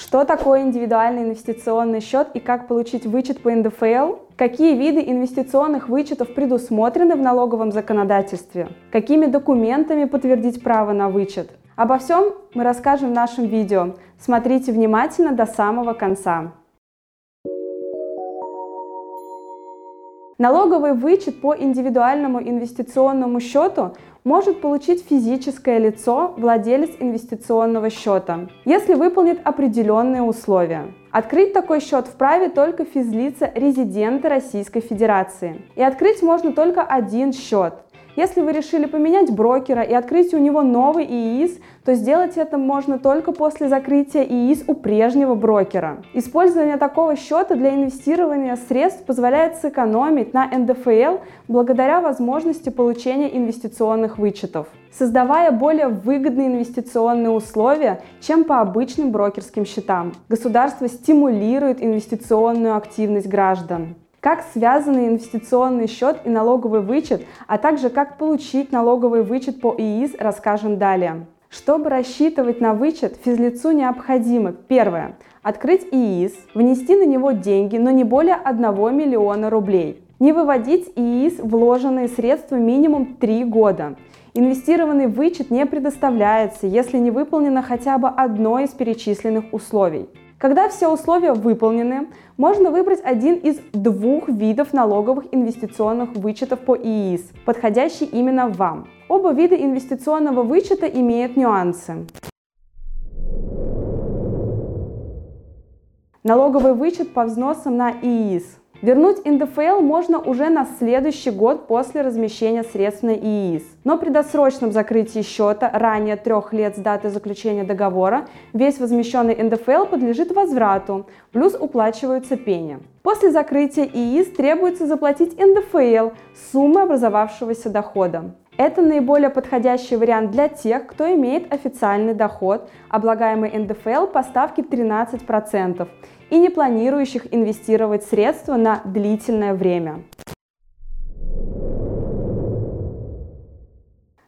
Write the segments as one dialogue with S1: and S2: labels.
S1: Что такое индивидуальный инвестиционный счет и как получить вычет по НДФЛ? Какие виды инвестиционных вычетов предусмотрены в налоговом законодательстве? Какими документами подтвердить право на вычет? Обо всем мы расскажем в нашем видео. Смотрите внимательно до самого конца. Налоговый вычет по индивидуальному инвестиционному счету может получить физическое лицо, владелец инвестиционного счета, если выполнит определенные условия. Открыть такой счет вправе только физлица резиденты Российской Федерации. И открыть можно только один счет – если вы решили поменять брокера и открыть у него новый ИИС, то сделать это можно только после закрытия ИИС у прежнего брокера. Использование такого счета для инвестирования средств позволяет сэкономить на НДФЛ благодаря возможности получения инвестиционных вычетов, создавая более выгодные инвестиционные условия, чем по обычным брокерским счетам. Государство стимулирует инвестиционную активность граждан как связаны инвестиционный счет и налоговый вычет, а также как получить налоговый вычет по ИИС, расскажем далее. Чтобы рассчитывать на вычет, физлицу необходимо первое – открыть ИИС, внести на него деньги, но не более 1 миллиона рублей, не выводить ИИС вложенные средства минимум 3 года. Инвестированный вычет не предоставляется, если не выполнено хотя бы одно из перечисленных условий. Когда все условия выполнены, можно выбрать один из двух видов налоговых инвестиционных вычетов по ИИС, подходящий именно вам. Оба вида инвестиционного вычета имеют нюансы. Налоговый вычет по взносам на ИИС. Вернуть НДФЛ можно уже на следующий год после размещения средств на ИИС. Но при досрочном закрытии счета ранее трех лет с даты заключения договора весь возмещенный НДФЛ подлежит возврату, плюс уплачиваются пени. После закрытия ИИС требуется заплатить НДФЛ суммы образовавшегося дохода. Это наиболее подходящий вариант для тех, кто имеет официальный доход, облагаемый НДФЛ по ставке 13%, и не планирующих инвестировать средства на длительное время.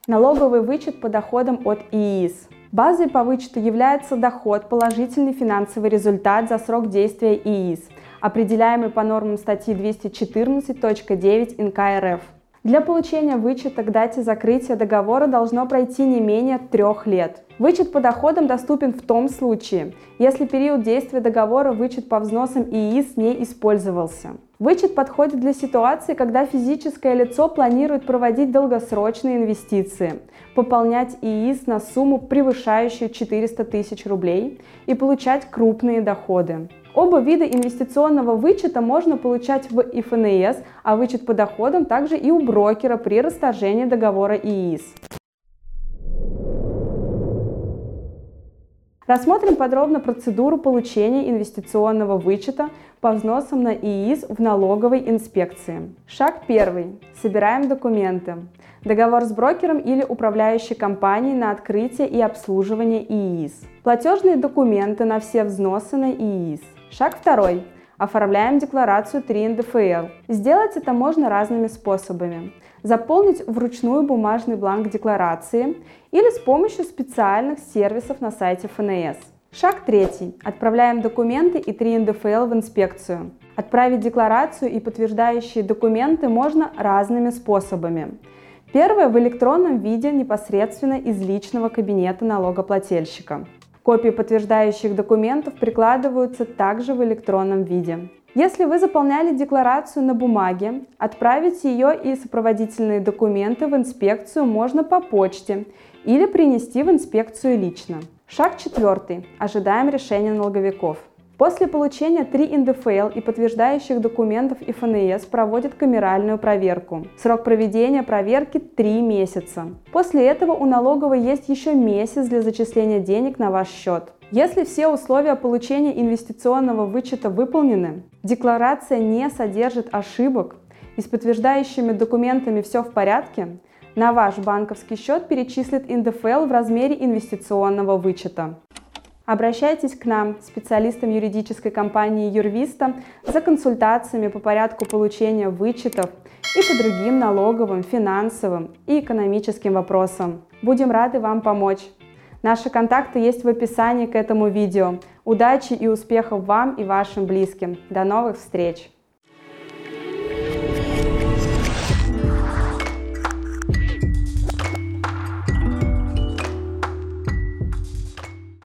S1: Налоговый вычет по доходам от ИИС. Базой по вычету является доход, положительный финансовый результат за срок действия ИИС, определяемый по нормам статьи 214.9 НК РФ. Для получения вычета к дате закрытия договора должно пройти не менее трех лет. Вычет по доходам доступен в том случае, если период действия договора вычет по взносам ИИС не использовался. Вычет подходит для ситуации, когда физическое лицо планирует проводить долгосрочные инвестиции, пополнять ИИС на сумму, превышающую 400 тысяч рублей и получать крупные доходы. Оба вида инвестиционного вычета можно получать в ИФНС, а вычет по доходам также и у брокера при расторжении договора ИИС. Рассмотрим подробно процедуру получения инвестиционного вычета по взносам на ИИС в налоговой инспекции. Шаг первый. Собираем документы. Договор с брокером или управляющей компанией на открытие и обслуживание ИИС. Платежные документы на все взносы на ИИС. Шаг второй. Оформляем декларацию 3 НДФЛ. Сделать это можно разными способами. Заполнить вручную бумажный бланк декларации или с помощью специальных сервисов на сайте ФНС. Шаг третий. Отправляем документы и 3 НДФЛ в инспекцию. Отправить декларацию и подтверждающие документы можно разными способами. Первое в электронном виде непосредственно из личного кабинета налогоплательщика. Копии подтверждающих документов прикладываются также в электронном виде. Если вы заполняли декларацию на бумаге, отправить ее и сопроводительные документы в инспекцию можно по почте или принести в инспекцию лично. Шаг четвертый. Ожидаем решения налоговиков. После получения 3 НДФЛ и подтверждающих документов ИФНС проводит камеральную проверку. Срок проведения проверки 3 месяца. После этого у налоговой есть еще месяц для зачисления денег на ваш счет. Если все условия получения инвестиционного вычета выполнены, декларация не содержит ошибок и с подтверждающими документами все в порядке, на ваш банковский счет перечислит НДФЛ в размере инвестиционного вычета. Обращайтесь к нам, специалистам юридической компании Юрвиста, за консультациями по порядку получения вычетов и по другим налоговым, финансовым и экономическим вопросам. Будем рады вам помочь. Наши контакты есть в описании к этому видео. Удачи и успехов вам и вашим близким. До новых встреч!